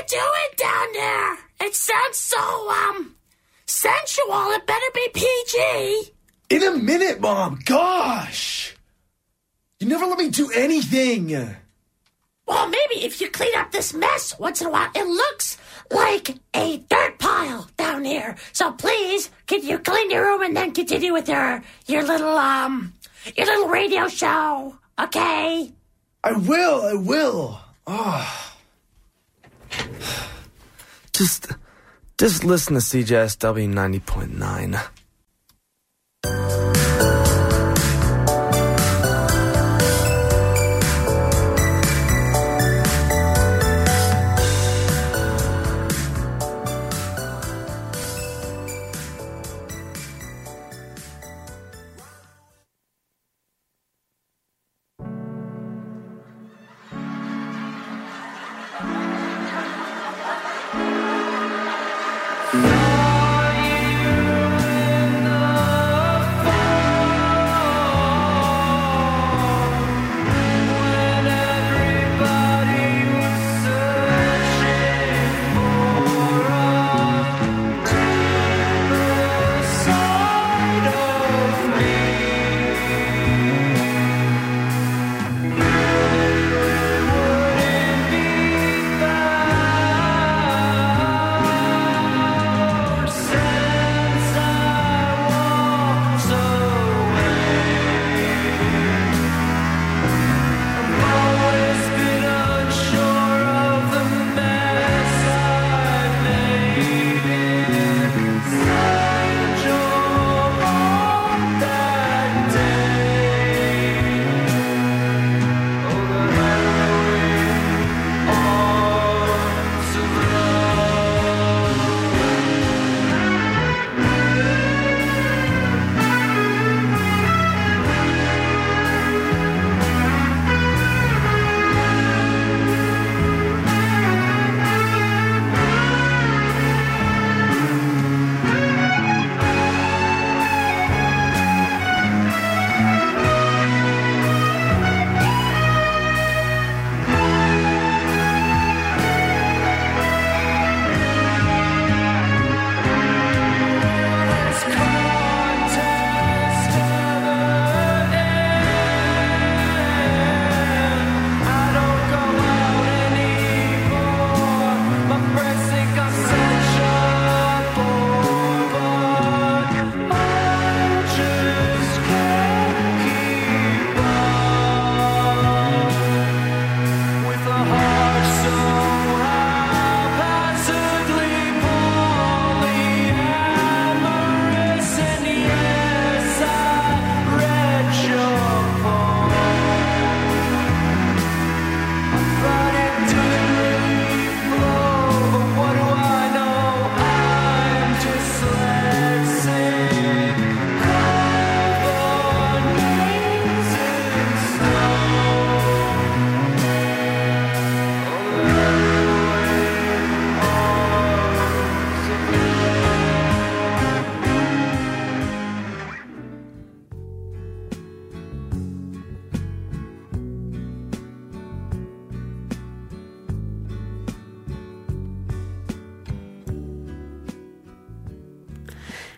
you doing down there? It sounds so, um, sensual. It better be PG. In a minute, Mom. Gosh. You never let me do anything. Well, maybe if you clean up this mess once in a while, it looks like a dirt pile down here. So please, can you clean your room and then continue with your your little um your little radio show? Okay. I will. I will. Oh. Just, just listen to CJSW 90.9.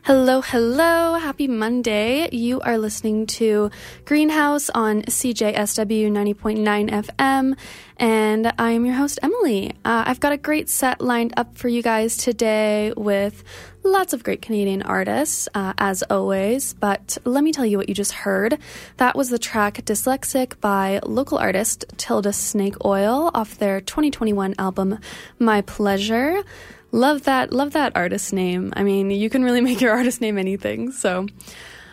Hello, hello. Happy Monday. You are listening to Greenhouse on CJSW 90.9 FM, and I am your host, Emily. Uh, I've got a great set lined up for you guys today with lots of great Canadian artists, uh, as always. But let me tell you what you just heard. That was the track Dyslexic by local artist Tilda Snake Oil off their 2021 album My Pleasure. Love that, love that artist name. I mean, you can really make your artist name anything. So,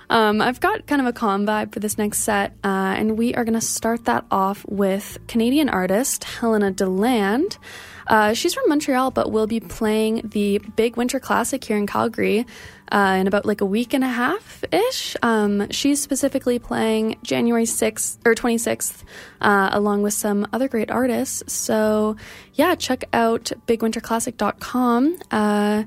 um, I've got kind of a calm vibe for this next set, uh, and we are going to start that off with Canadian artist Helena Deland. Uh, she's from Montreal, but will be playing the Big Winter Classic here in Calgary uh, in about like a week and a half ish. Um, she's specifically playing January 6th or 26th, uh, along with some other great artists. So, yeah, check out bigwinterclassic.com uh,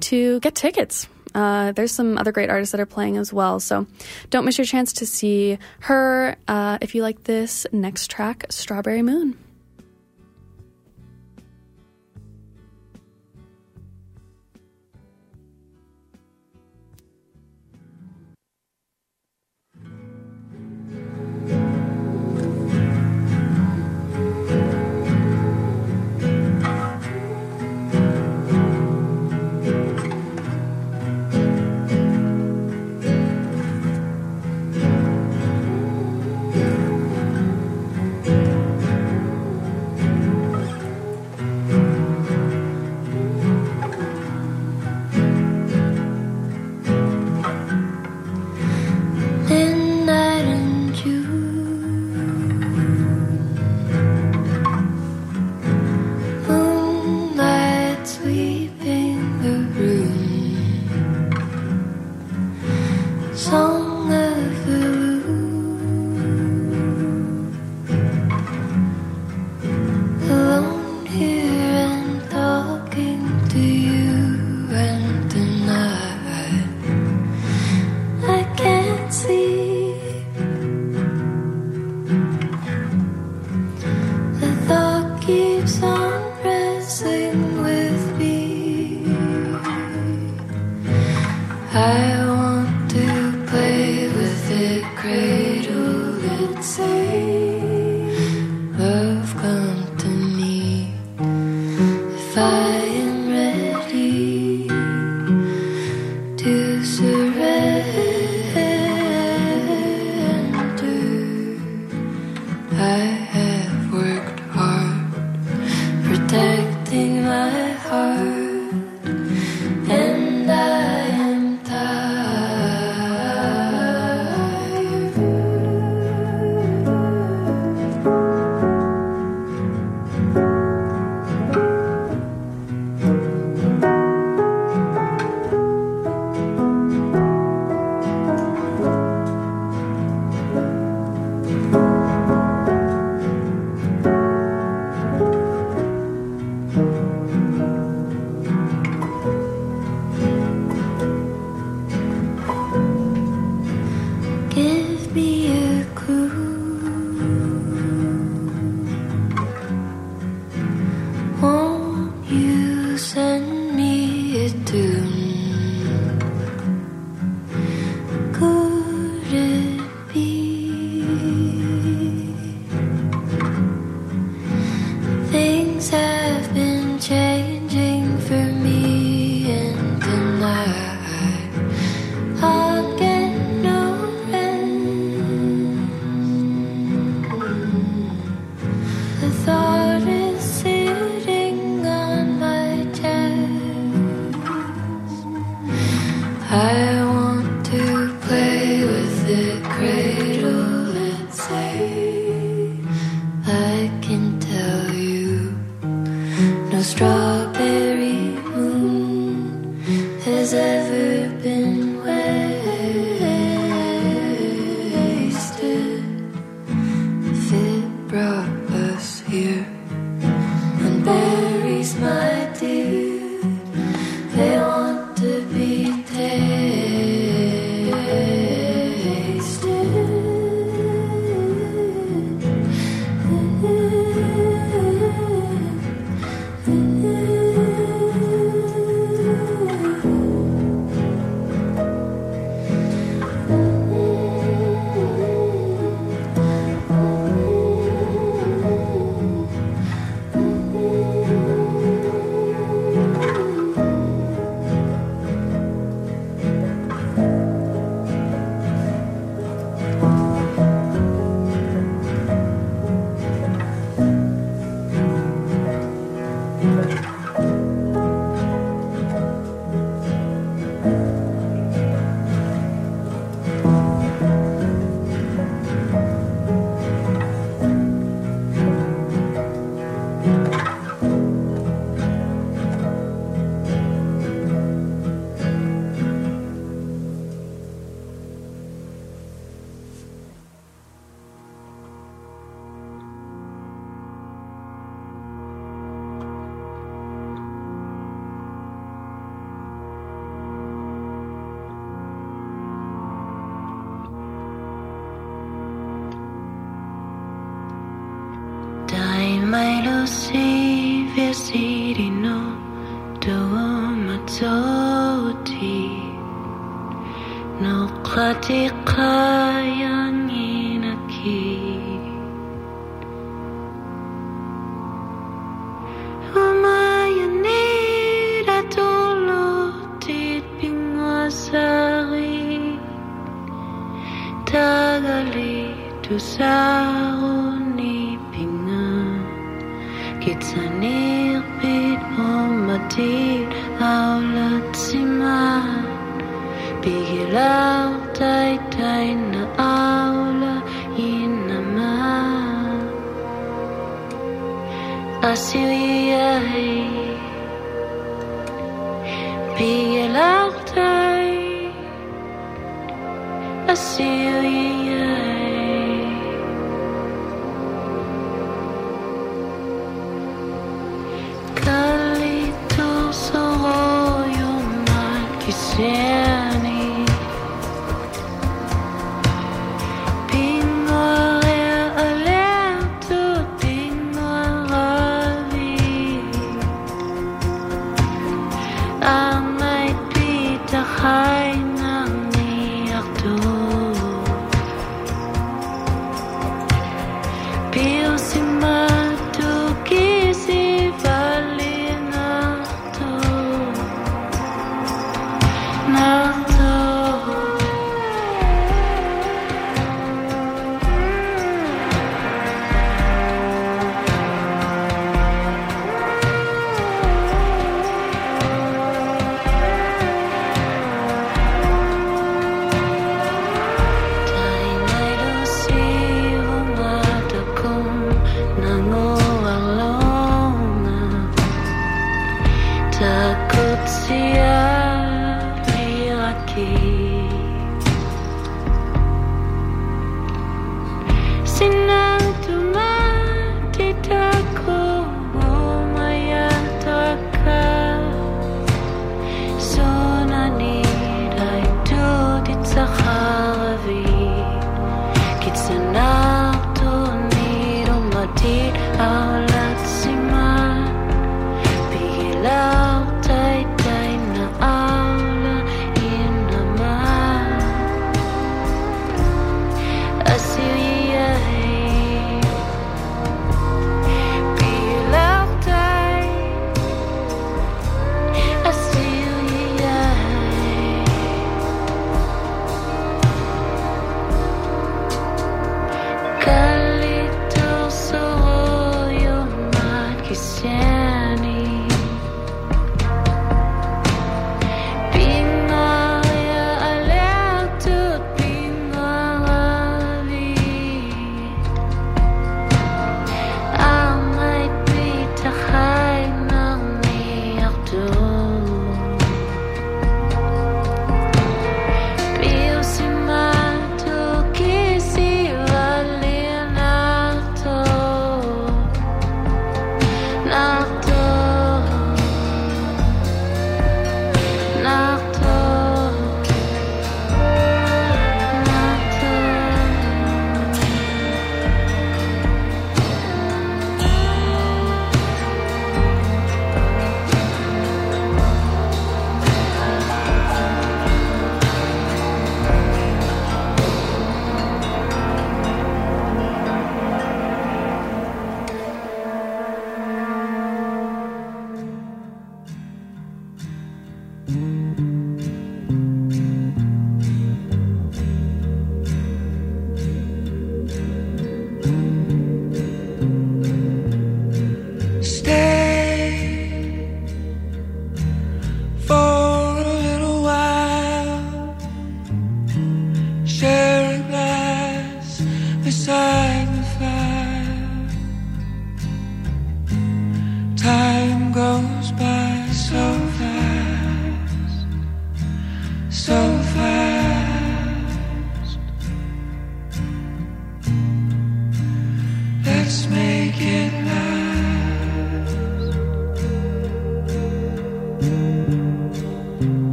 to get tickets. Uh, there's some other great artists that are playing as well. So don't miss your chance to see her uh, if you like this next track, Strawberry Moon.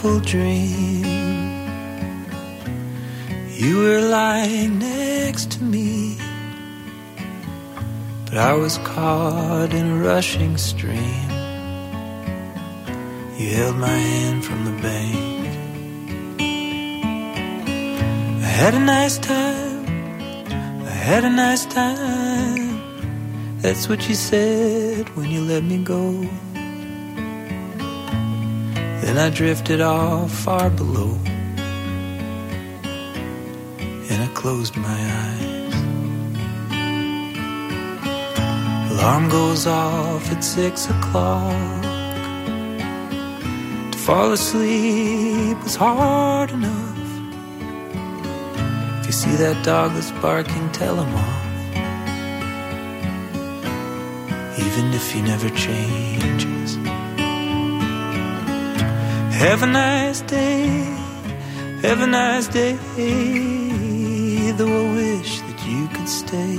Dream, dream. You were lying next to me, but I was caught in a rushing stream. You held my hand from the bank. I had a nice time. I had a nice time. That's what you said when you let me go. Then I drifted off far below. And I closed my eyes. Alarm goes off at six o'clock. To fall asleep was hard enough. If you see that dog that's barking, tell him off. Even if you never changes. Have a nice day, have a nice day. Though I wish that you could stay.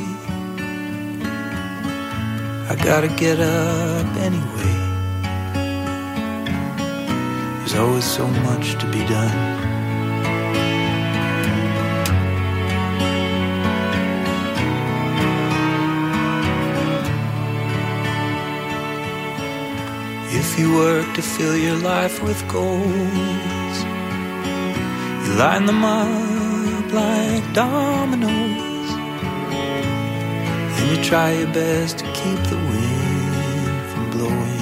I gotta get up anyway. There's always so much to be done. If you work to fill your life with goals, you line them up like dominoes. And you try your best to keep the wind from blowing.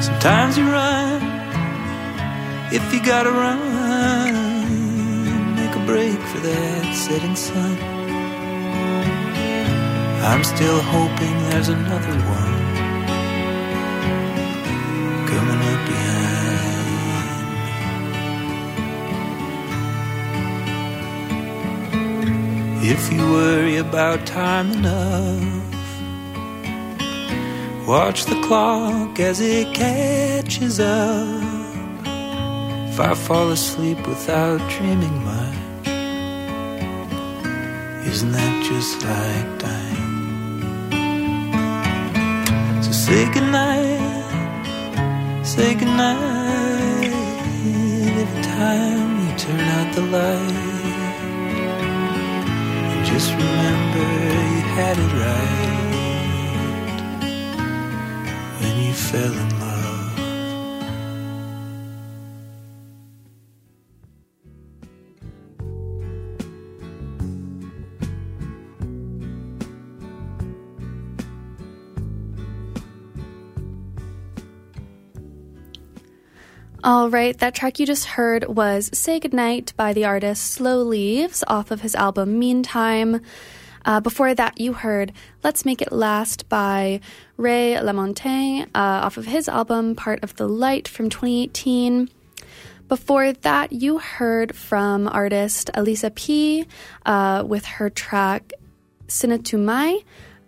Sometimes you run, if you gotta run, make a break for that setting sun. I'm still hoping there's another one coming up behind me. If you worry about time enough, watch the clock as it catches up. If I fall asleep without dreaming much, isn't that just like dying? Say goodnight, say goodnight every time you turn out the light. And just remember you had it right when you fell in All right, that track you just heard was Say Goodnight by the artist Slow Leaves off of his album Meantime. Uh, before that, you heard Let's Make It Last by Ray LaMontagne uh, off of his album Part of the Light from 2018. Before that, you heard from artist Elisapie uh, with her track Sinnatuumait,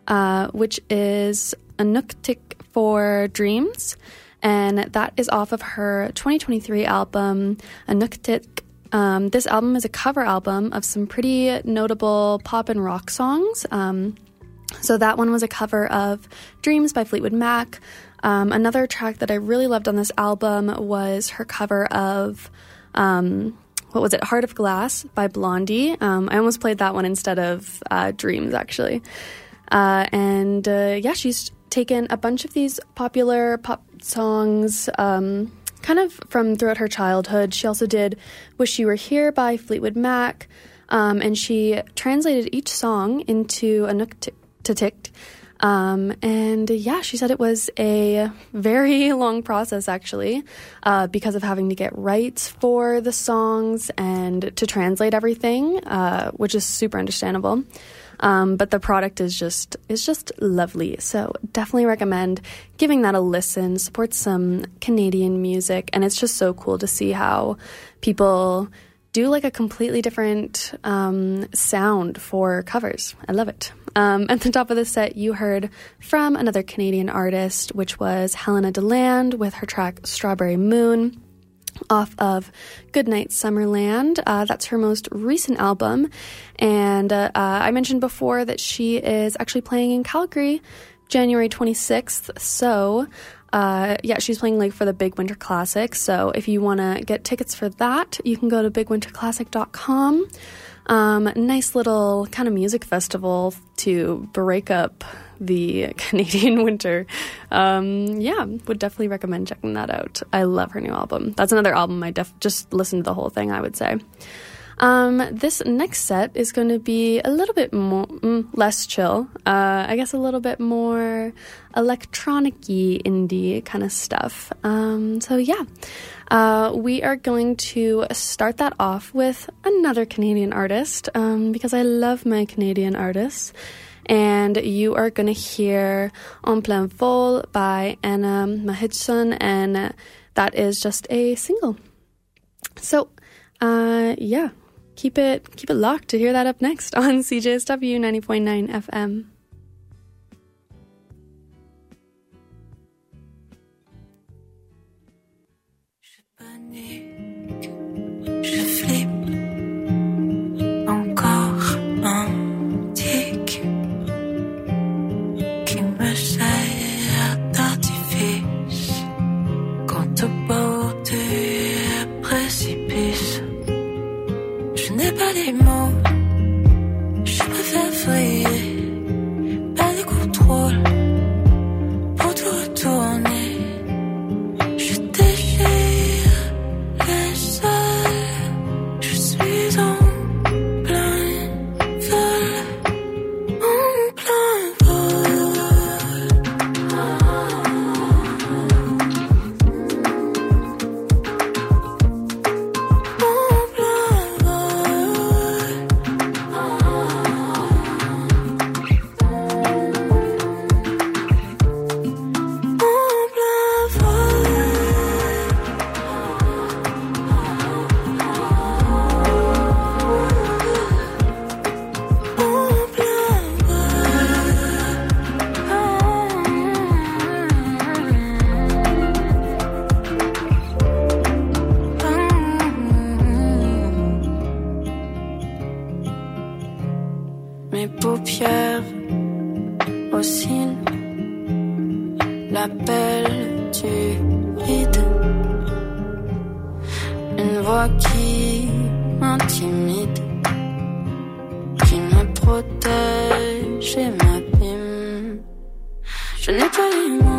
uh, which is Inuktitut for Dreams and that is off of her 2023 album Inuktitut. Um, this album is a cover album of some pretty notable pop and rock songs. Um, so that one was a cover of Dreams by Fleetwood Mac. Um, another track that I really loved on this album was her cover of um, what was it, Heart of Glass by Blondie. Um, I almost played that one instead of uh, Dreams, actually. Uh, and uh, yeah, she's taken a bunch of these popular pop songs, um, kind of from throughout her childhood. She also did Wish You Were Here by Fleetwood Mac, um, and she translated each song into Inuktitut. Um, and yeah, she said it was a very long process actually, uh, because of having to get rights for the songs and to translate everything, uh, which is super understandable. Um, but the product is just is just lovely. So definitely recommend giving that a listen. Support some Canadian music, and it's just so cool to see how people do like a completely different um, sound for covers. I love it. Um, at the top of the set, you heard from another Canadian artist, which was Helena Deland with her track Strawberry Moon. Off of Goodnight Summerland. Uh, that's her most recent album. And uh, uh, I mentioned before that she is actually playing in Calgary January 26th. So, uh, yeah, she's playing like for the Big Winter Classic. So, if you want to get tickets for that, you can go to bigwinterclassic.com. Um, nice little kind of music festival to break up the Canadian winter. Um, yeah, would definitely recommend checking that out. I love her new album. That's another album I def- just listened to the whole thing, I would say. Um, this next set is going to be a little bit more mm, less chill. Uh, I guess a little bit more electronic-y indie kind of stuff. Um, so yeah, uh, we are going to start that off with another Canadian artist um, because I love my Canadian artists. And you are going to hear En Plein Vol by Anna Majidson, and that is just a single. So, uh, yeah, keep it keep it locked to hear that up next on CJSW 90.9 FM. Je n'ai pas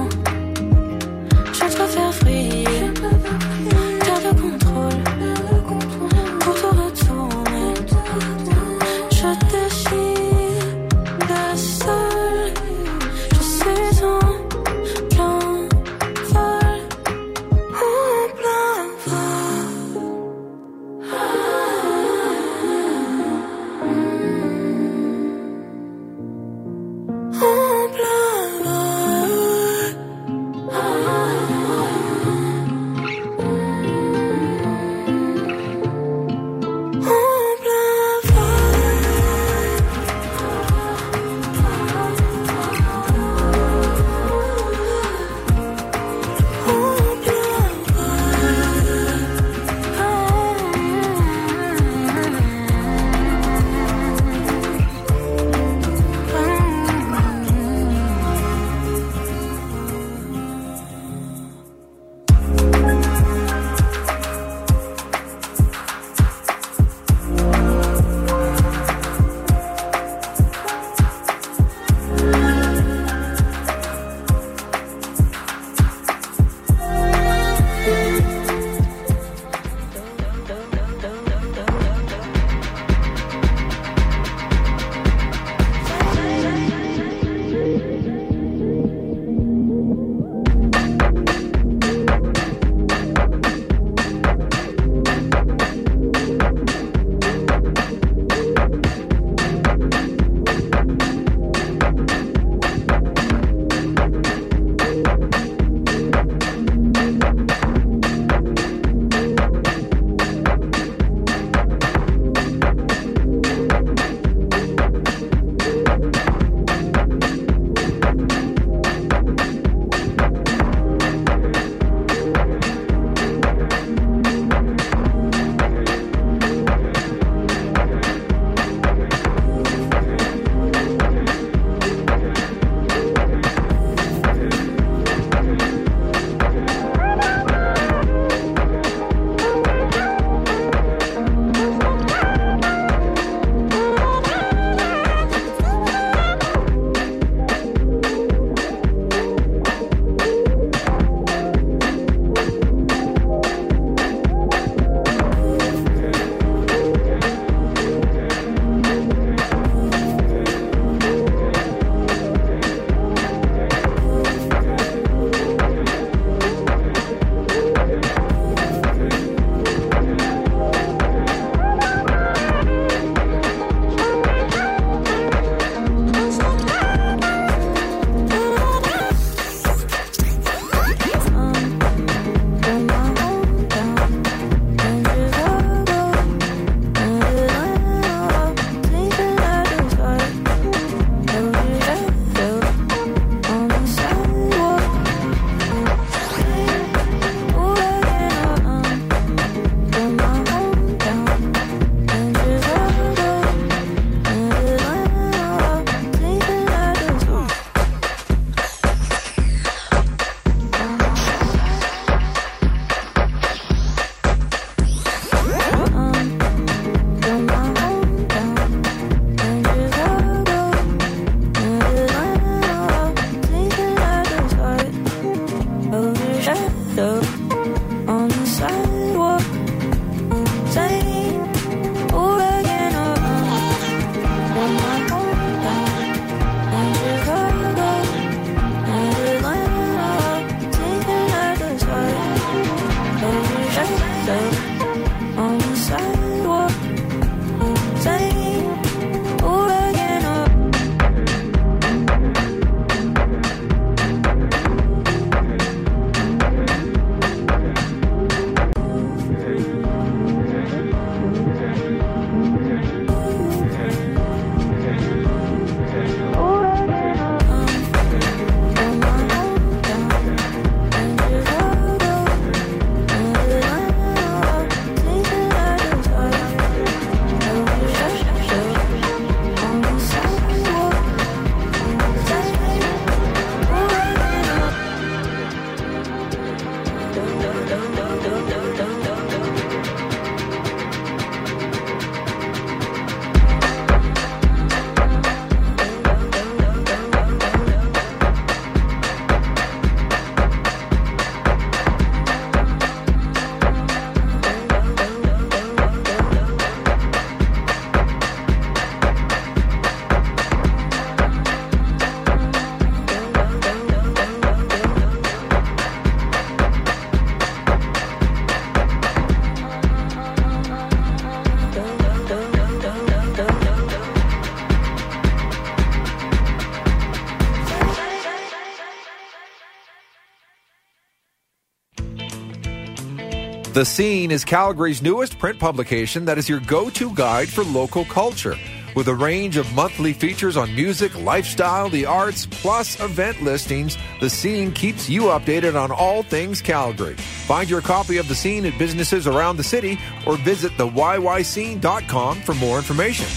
The Scene is Calgary's newest print publication that is your go to guide for local culture. With a range of monthly features on music, lifestyle, the arts, plus event listings, The Scene keeps you updated on all things Calgary. Find your copy of The Scene at businesses around the city or visit theyycene.com for more information.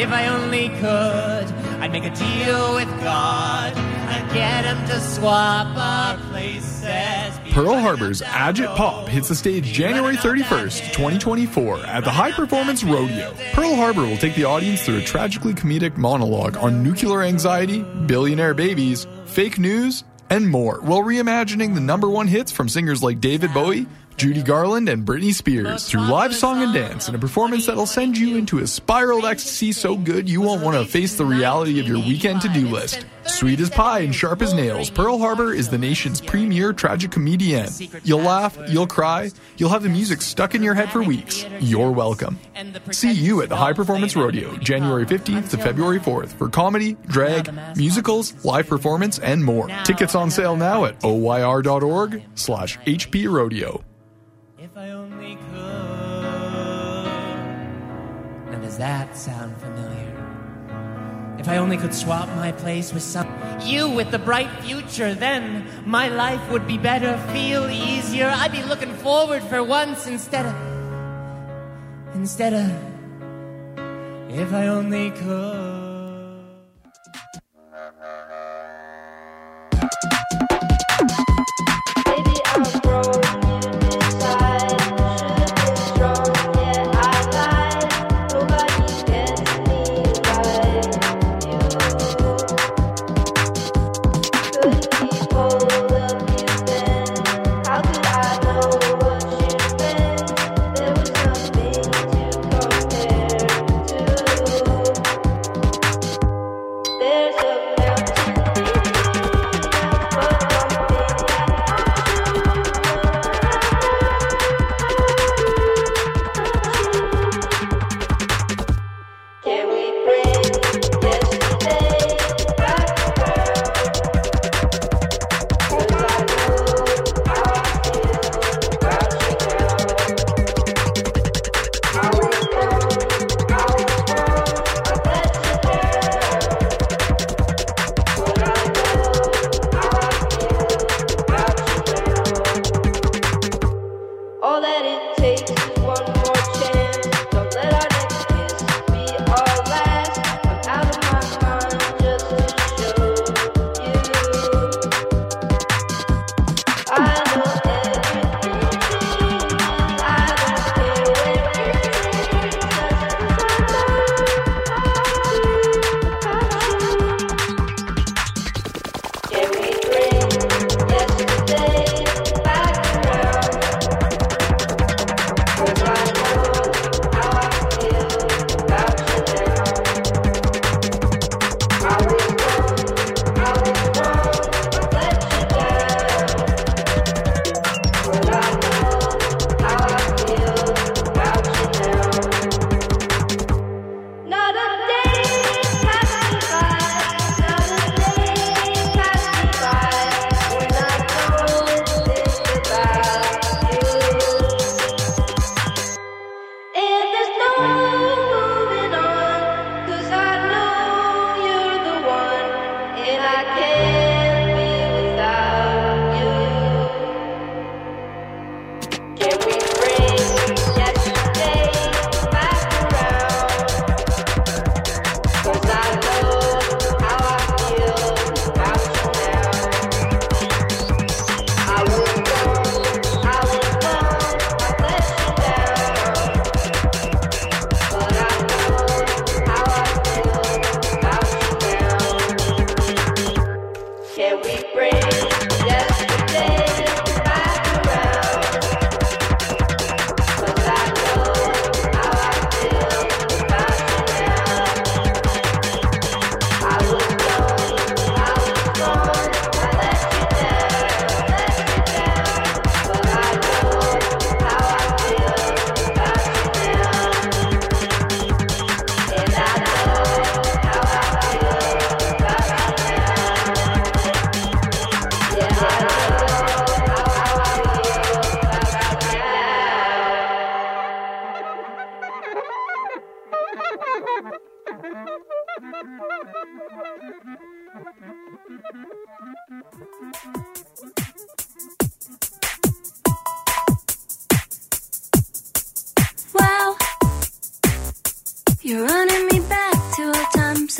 If I only could, I'd make a deal with God. I'd get him to swap our places. Pearl Harbor's Agit Pop hits the stage January 31st, 2024 at the High Performance Rodeo. Pearl Harbor will take the audience through a tragically comedic monologue on nuclear anxiety, billionaire babies, fake news, and more, while reimagining the number one hits from singers like David Bowie, Judy Garland, and Britney Spears through live song and dance in a performance that'll send you into a spiral of ecstasy so good you won't want to face the reality of your weekend to do list. Sweet as pie and sharp as nails, Pearl Harbor is the nation's premier tragic comedian. You'll laugh, you'll cry, you'll have the music stuck in your head for weeks. You're welcome. See you at the High Performance Rodeo, January 15th to February 4th for comedy, drag, musicals, live performance, and more. Tickets on sale now at oyr.org slash HP Rodeo. That sound familiar? If I only could swap my place with some. You with the bright future, then my life would be better, feel easier. I'd be looking forward for once instead of. Instead of. If I only could.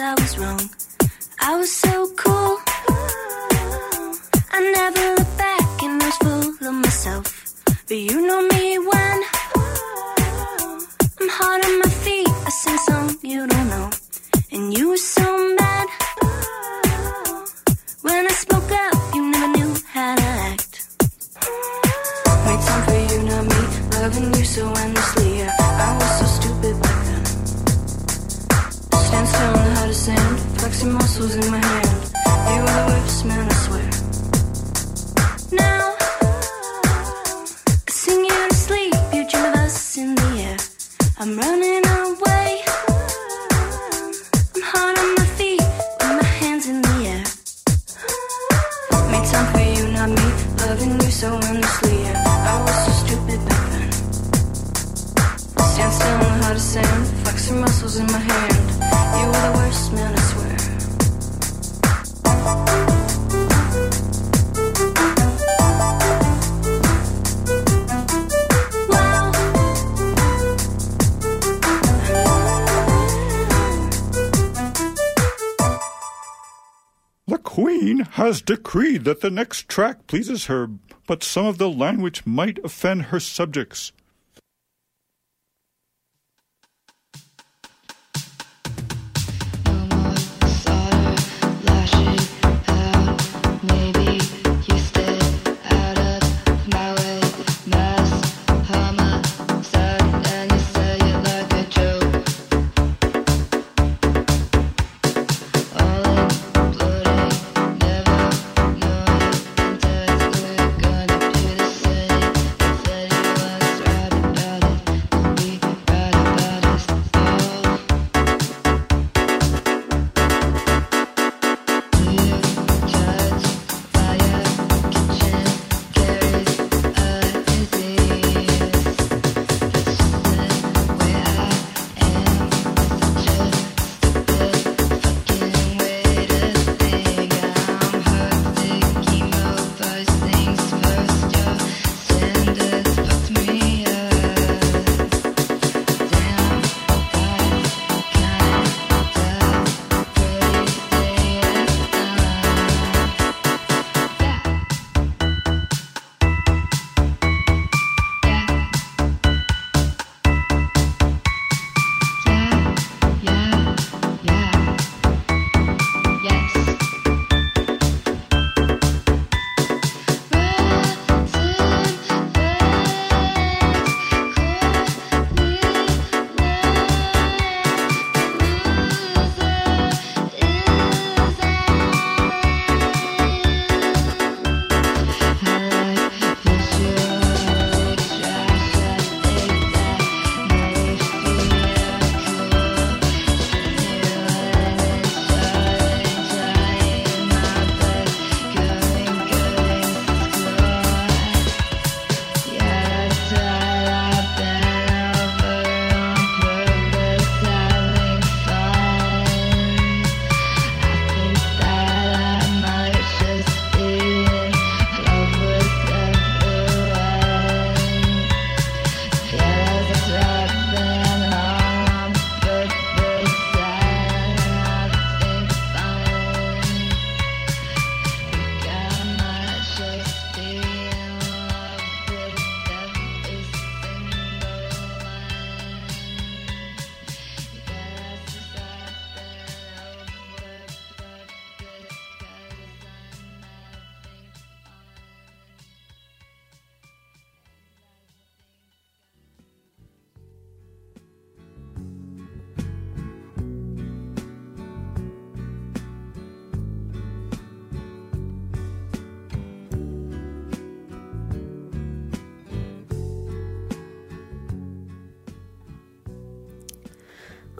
I was wrong. I was so cool. I never look back and was full of myself. But you know me when I'm hard on my feet. I sing a has decreed that the next track pleases her, but some of the language might offend her subjects.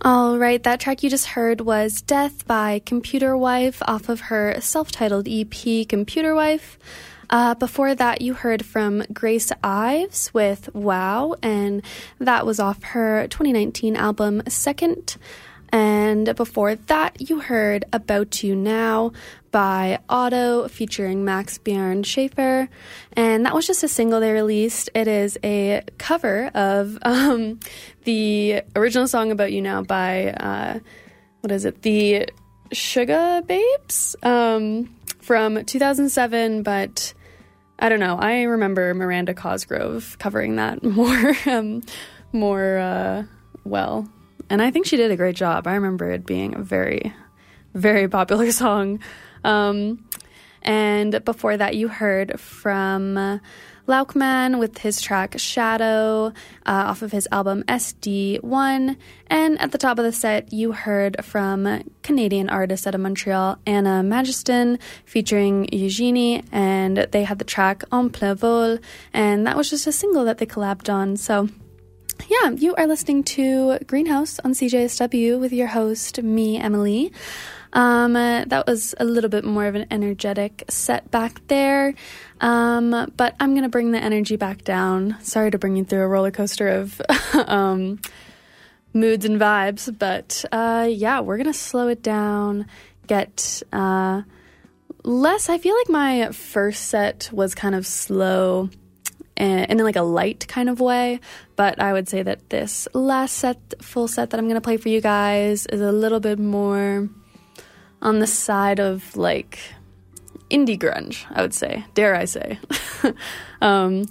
All right, that track you just heard was Death by Computerwife off of her self titled EP, Computerwife. Uh, before that, you heard from Grace Ives with Wow, and that was off her 2019 album Second. And before that, you heard About You Now by Otto featuring Max Beirne Shafer. And that was just a single they released. It is a cover of um, the original song About You Now by, uh, what is it? The Sugababes um, from 2007, but I don't know. I remember Miranda Cosgrove covering that more, um, more uh, well, and I think she did a great job. I remember it being a very, very popular song. Um, and before that, you heard from Loukeman with his track Shadow uh, off of his album SD1. And at the top of the set, you heard from Canadian artist out of Montreal, Anna Majidson, featuring Eugenie, and they had the track En plein vol, and that was just a single that they collabed on. So, yeah, you are listening to Greenhouse on CJSW with your host, me, Emily. Um, uh, that was a little bit more of an energetic set back there. Um, but I'm going to bring the energy back down. Sorry to bring you through a roller coaster of um, moods and vibes, but uh, yeah, we're going to slow it down, get uh, less. I feel like my first set was kind of slow in like a light kind of way. But I would say that this last set, full set that I'm to play for you guys, is a little bit more on the side of like indie grunge, I would say, dare I say. um,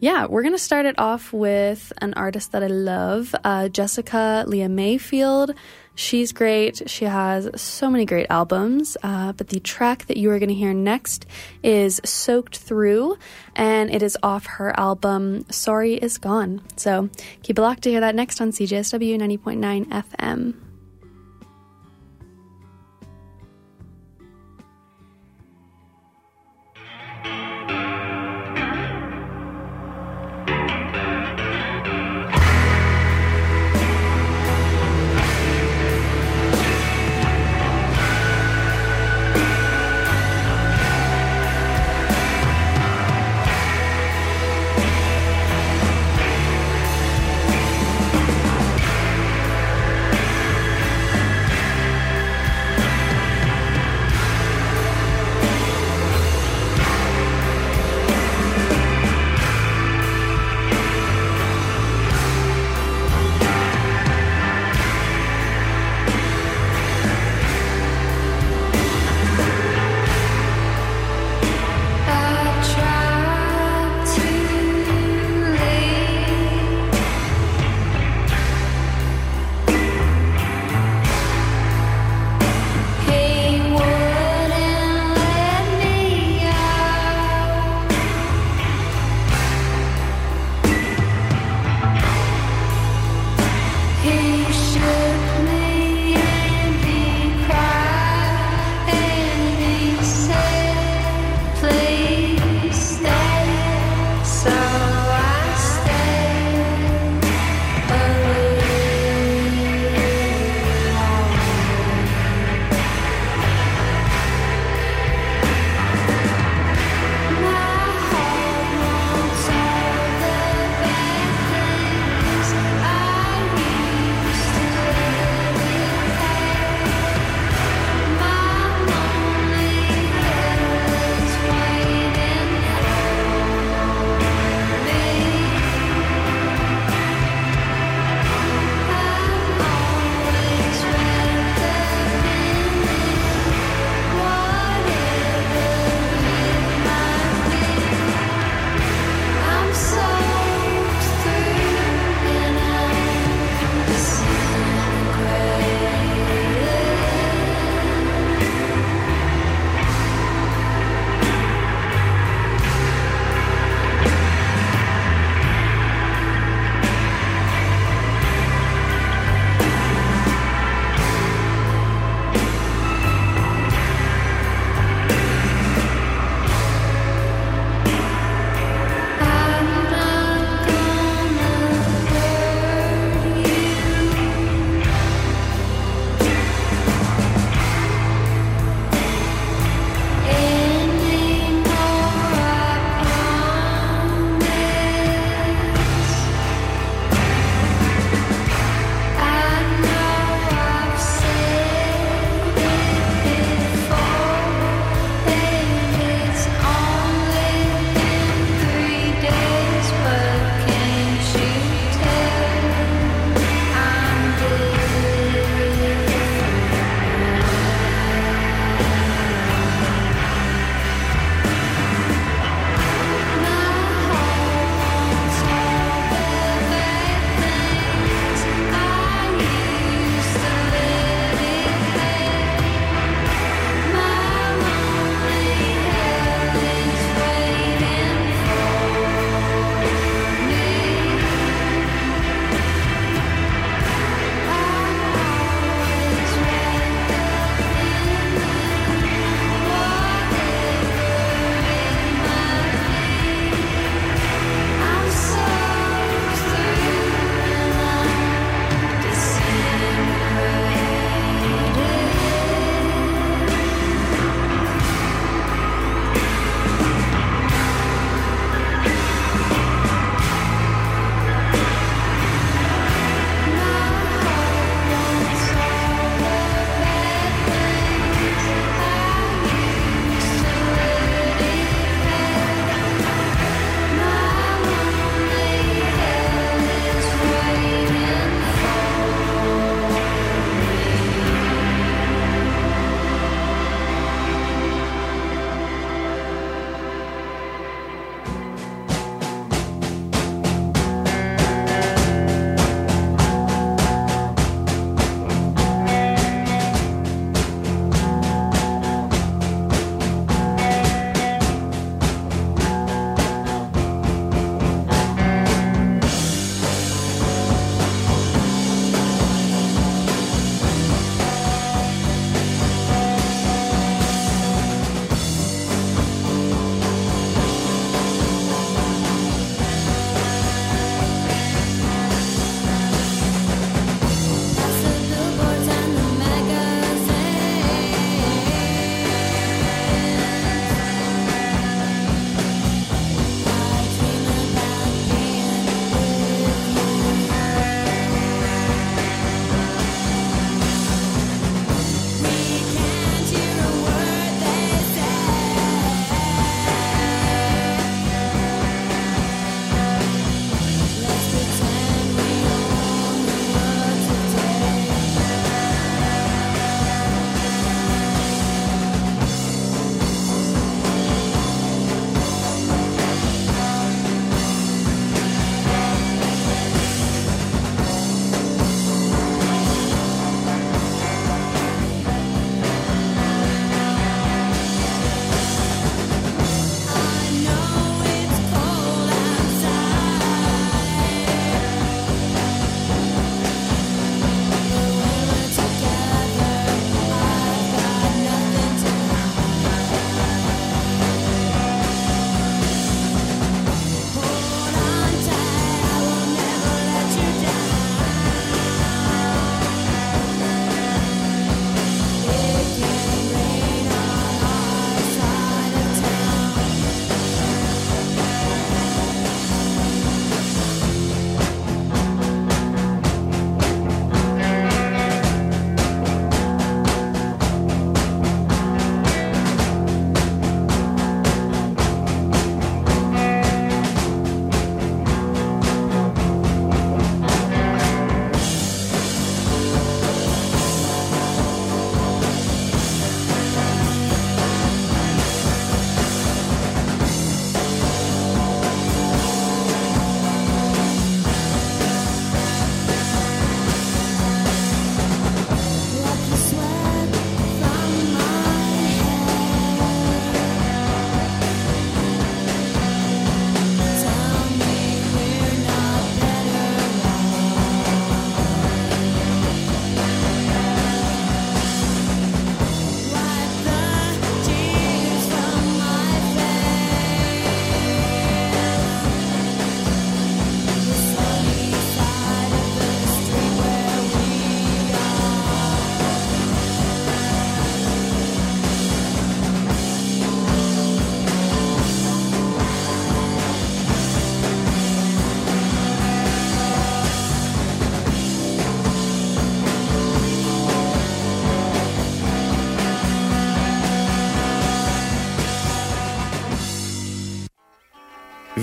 yeah, we're to start it off with an artist that I love, uh, Jessica Lea Mayfield. She's great. She has so many great albums. Uh, but the track that you are going to hear next is Soaked Through, and it is off her album Sorry Is Gone. So keep it locked to hear that next on CJSW 90.9 FM.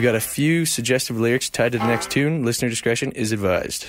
We've got a few suggestive lyrics tied to the next tune. Listener discretion is advised.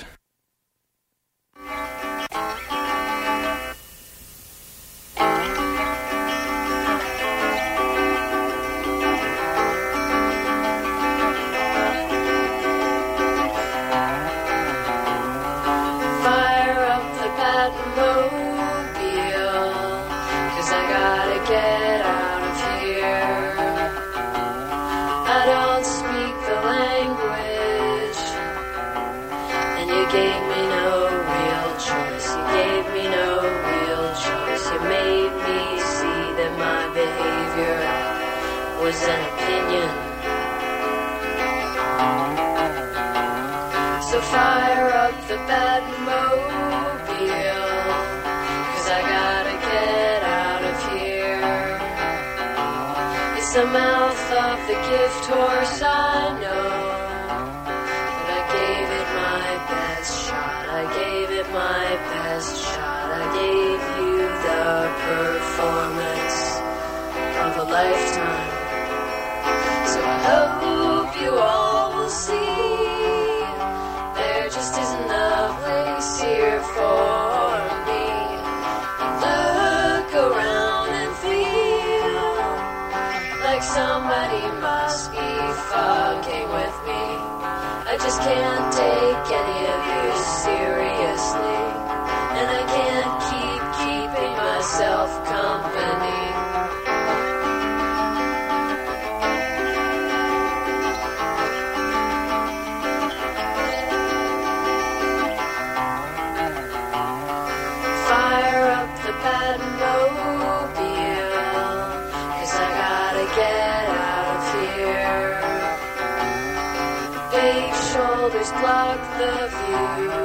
shoulders block the view.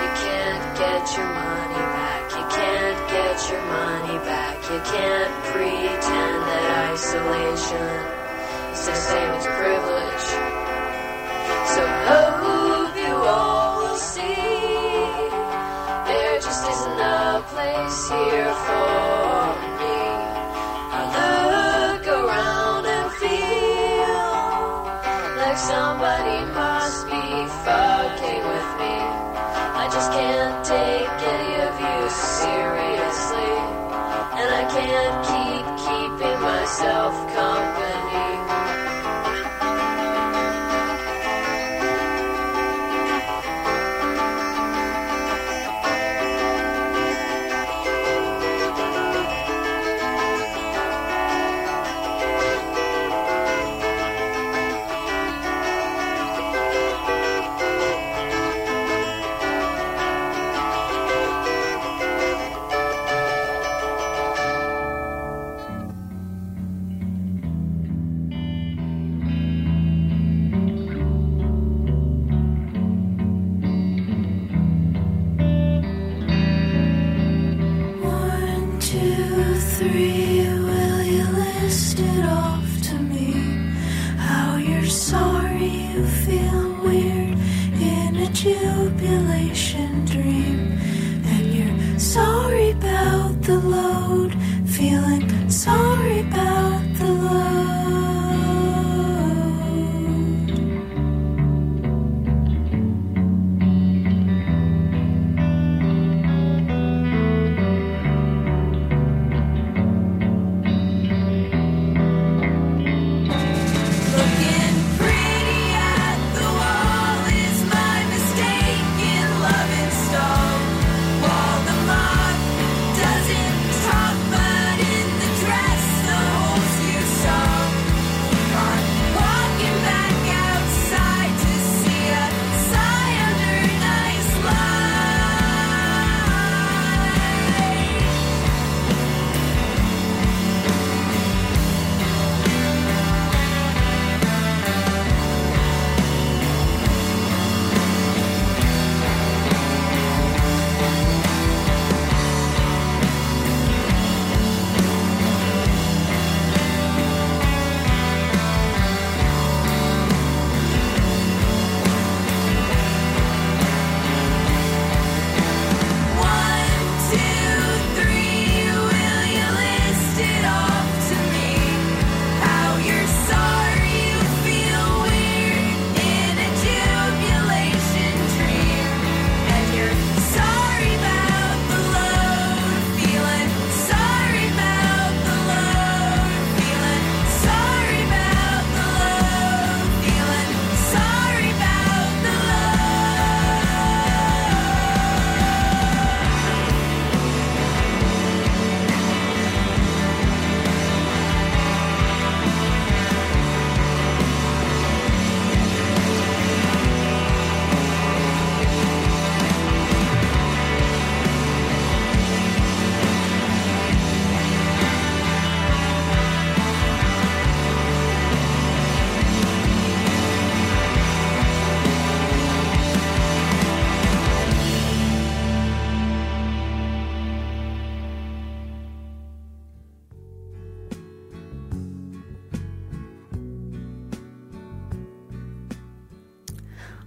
You can't get your money back, you can't get your money back, you can't pretend that isolation is the same as privilege. So hope you all will see there just isn't a place here for. Somebody must be fucking with me. I just can't take any of you seriously. And I can't keep keeping myself company.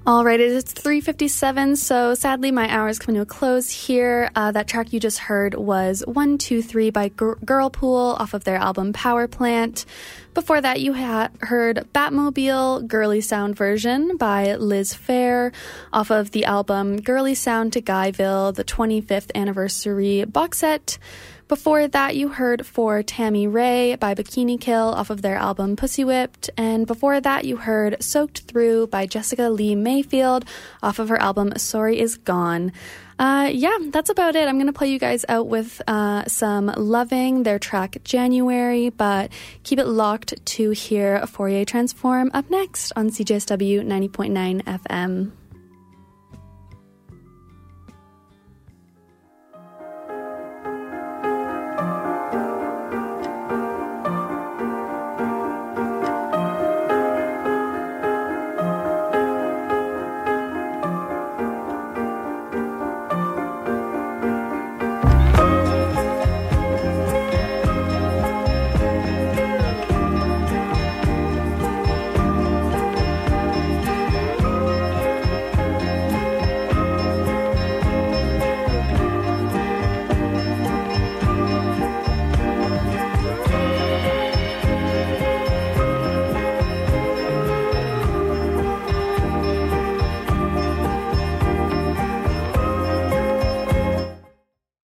All right, it is 3:57, so sadly my hour is coming to a close here. Uh, that track you just heard was "One Two 123 by Gir- Girlpool off of their album Power Plant. Before that, you ha- heard Batmobile Girly Sound version by Liz Phair off of the album Girly Sound to Guyville, the 25th anniversary box set. Before that, you heard For Tammy Rae by Bikini Kill off of their album Pussy Whipped. And before that, you heard Soaked Through by Jessica Lea Mayfield off of her album Sorry Is Gone. Uh, yeah, that's about it. I'm going to play you guys out with uh, some Loving, their track January, but keep it locked to hear Fourier Transform up next on CJSW 90.9 FM.